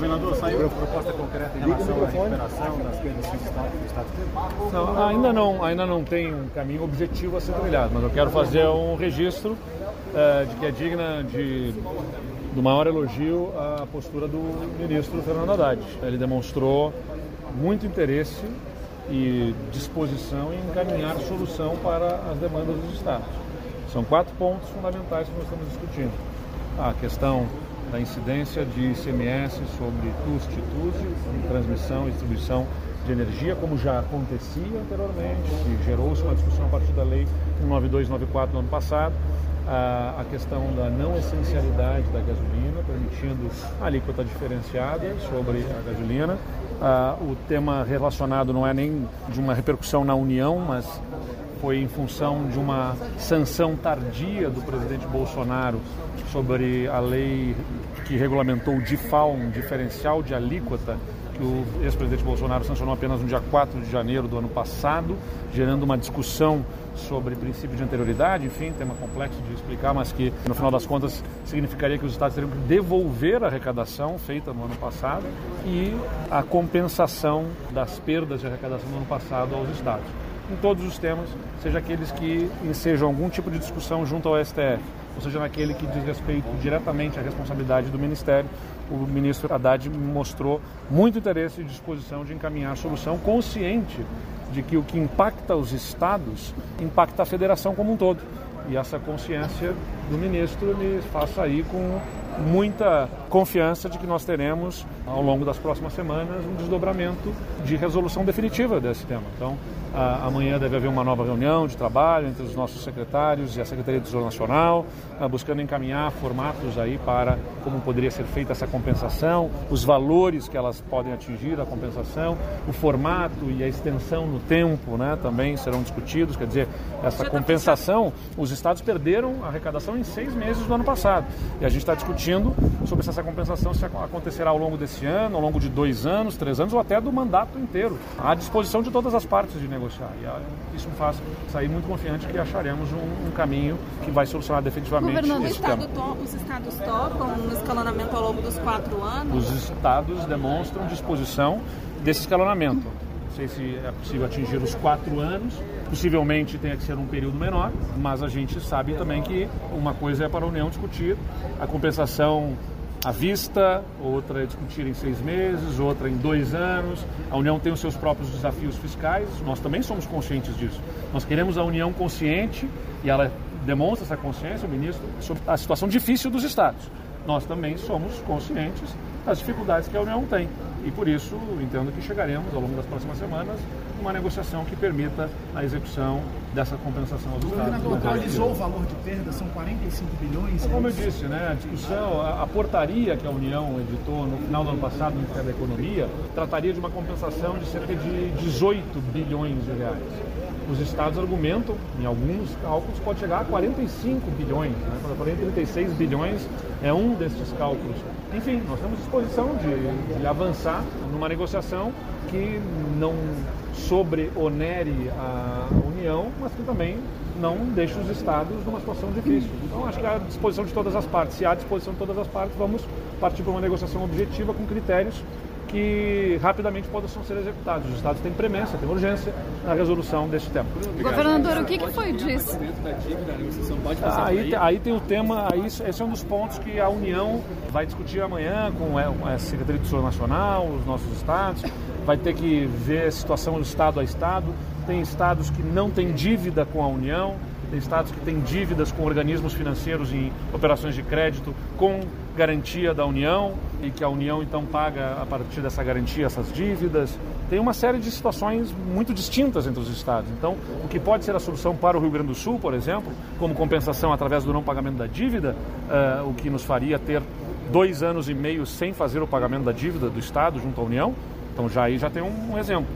Governador, saiu proposta concreta em relação à recuperação das perdas que o Estado teve? Não, ainda não, ainda não tem um caminho objetivo a ser trilhado, mas eu quero fazer um registro uh, de que é digna de do maior elogio à postura do ministro Fernando Haddad. Ele demonstrou muito interesse e disposição em encaminhar solução para as demandas dos estados. São quatro pontos fundamentais que nós estamos discutindo. A questão da incidência de ICMS sobre TUS e TUSE, transmissão e distribuição de energia, como já acontecia anteriormente, gerou-se uma discussão a partir da lei 19294 no ano passado, a, questão da não essencialidade da gasolina, permitindo a alíquota diferenciada sobre a gasolina. o tema relacionado não é nem de uma repercussão na União, mas foi em função de uma sanção tardia do presidente Bolsonaro sobre a lei que regulamentou o DIFAL, um diferencial de alíquota que o ex-presidente Bolsonaro sancionou apenas no dia 4 de janeiro do ano passado, gerando uma discussão sobre princípio de anterioridade, enfim, tema complexo de explicar, mas que no final das contas significaria que os estados teriam que devolver a arrecadação feita no ano passado e a compensação das perdas de arrecadação no ano passado aos estados em todos os temas, seja aqueles que ensejam algum tipo de discussão junto ao STF, ou seja, naquele que diz respeito diretamente à responsabilidade do Ministério, o ministro Haddad mostrou muito interesse e disposição de encaminhar a solução, consciente de que o que impacta os estados impacta a federação como um todo. E essa consciência do ministro me faz sair com muita confiança de que nós teremos, ao longo das próximas semanas, um desdobramento de resolução definitiva desse tema. Então, amanhã deve haver uma nova reunião de trabalho entre os nossos secretários e a Secretaria do Tesouro Nacional, buscando encaminhar formatos aí para como poderia ser feita essa compensação, os valores que elas podem atingir a compensação, o formato e a extensão no tempo né, também serão discutidos. Quer dizer, essa tá compensação, os estados perderam a arrecadação em seis meses do ano passado. E a gente está discutindo sobre se essa compensação se acontecerá ao longo desse ano, ao longo de dois anos, três anos ou até do mandato inteiro, à disposição de todas as partes de negociar. E isso me faz sair muito confiante que acharemos um, um caminho que vai solucionar definitivamente Governador, esse tema. To, os estados topam um escalonamento ao longo dos quatro anos? Os estados demonstram disposição desse escalonamento. Não sei se é possível atingir os quatro anos, possivelmente tenha que ser um período menor, mas a gente sabe também que uma coisa é para a União discutir a compensação à vista, outra é discutir em seis meses, outra em dois anos. A União tem os seus próprios desafios fiscais, nós também somos conscientes disso. Nós queremos a União consciente e ela demonstra essa consciência, o ministro, sobre a situação difícil dos estados. Nós também somos conscientes das dificuldades que a União tem. E por isso, entendo que chegaremos ao longo das próximas semanas uma negociação que permita a execução dessa compensação aos Estados. O atualizou o valor de perda, são 45 bilhões. Como eu disse, né, a discussão, a, a, portaria que a União editou no final do ano passado no Ministério da Economia, trataria de uma compensação de cerca de 18 bilhões de reais. Os estados argumentam, em alguns cálculos, pode chegar a 45 bilhões. Né? Quando eu falei 36 bilhões, é um desses cálculos. Enfim, nós temos disposição de, de avançar numa negociação que não sobre-onere a União, mas que também não deixe os estados numa situação difícil. Então, acho que há disposição de todas as partes. Se há disposição de todas as partes, vamos partir para uma negociação objetiva com critérios que rapidamente possam ser executados. Os estados têm premência, têm urgência na resolução desse tema. Governador, o que, que foi disso? Aí, aí tem o tema, aí, esse é um dos pontos que a União vai discutir amanhã com a Secretaria do Tesouro Nacional, os nossos estados, vai ter que ver a situação do estado a estado. Tem estados que não têm dívida com a União, tem estados que têm dívidas com organismos financeiros em operações de crédito com garantia da União e que a União então paga a partir dessa garantia essas dívidas. Tem uma série de situações muito distintas entre os estados. Então, o que pode ser a solução para o Rio Grande do Sul, por exemplo, como compensação através do não pagamento da dívida, uh, o que nos faria ter dois anos e meio sem fazer o pagamento da dívida do Estado junto à União. Então, já aí já tem um, um exemplo.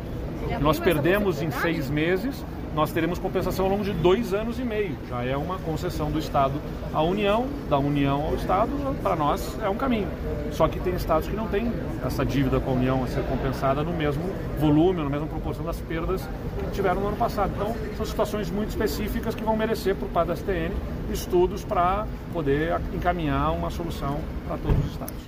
Nós perdemos em seis meses nós teremos compensação ao longo de dois anos e meio. Já é uma concessão do Estado à União, da União ao Estado, para nós é um caminho. Só que tem estados que não têm essa dívida com a União a ser compensada no mesmo volume, na mesma proporção das perdas que tiveram no ano passado. Então, são situações muito específicas que vão merecer, por parte da STN, estudos para poder encaminhar uma solução para todos os estados.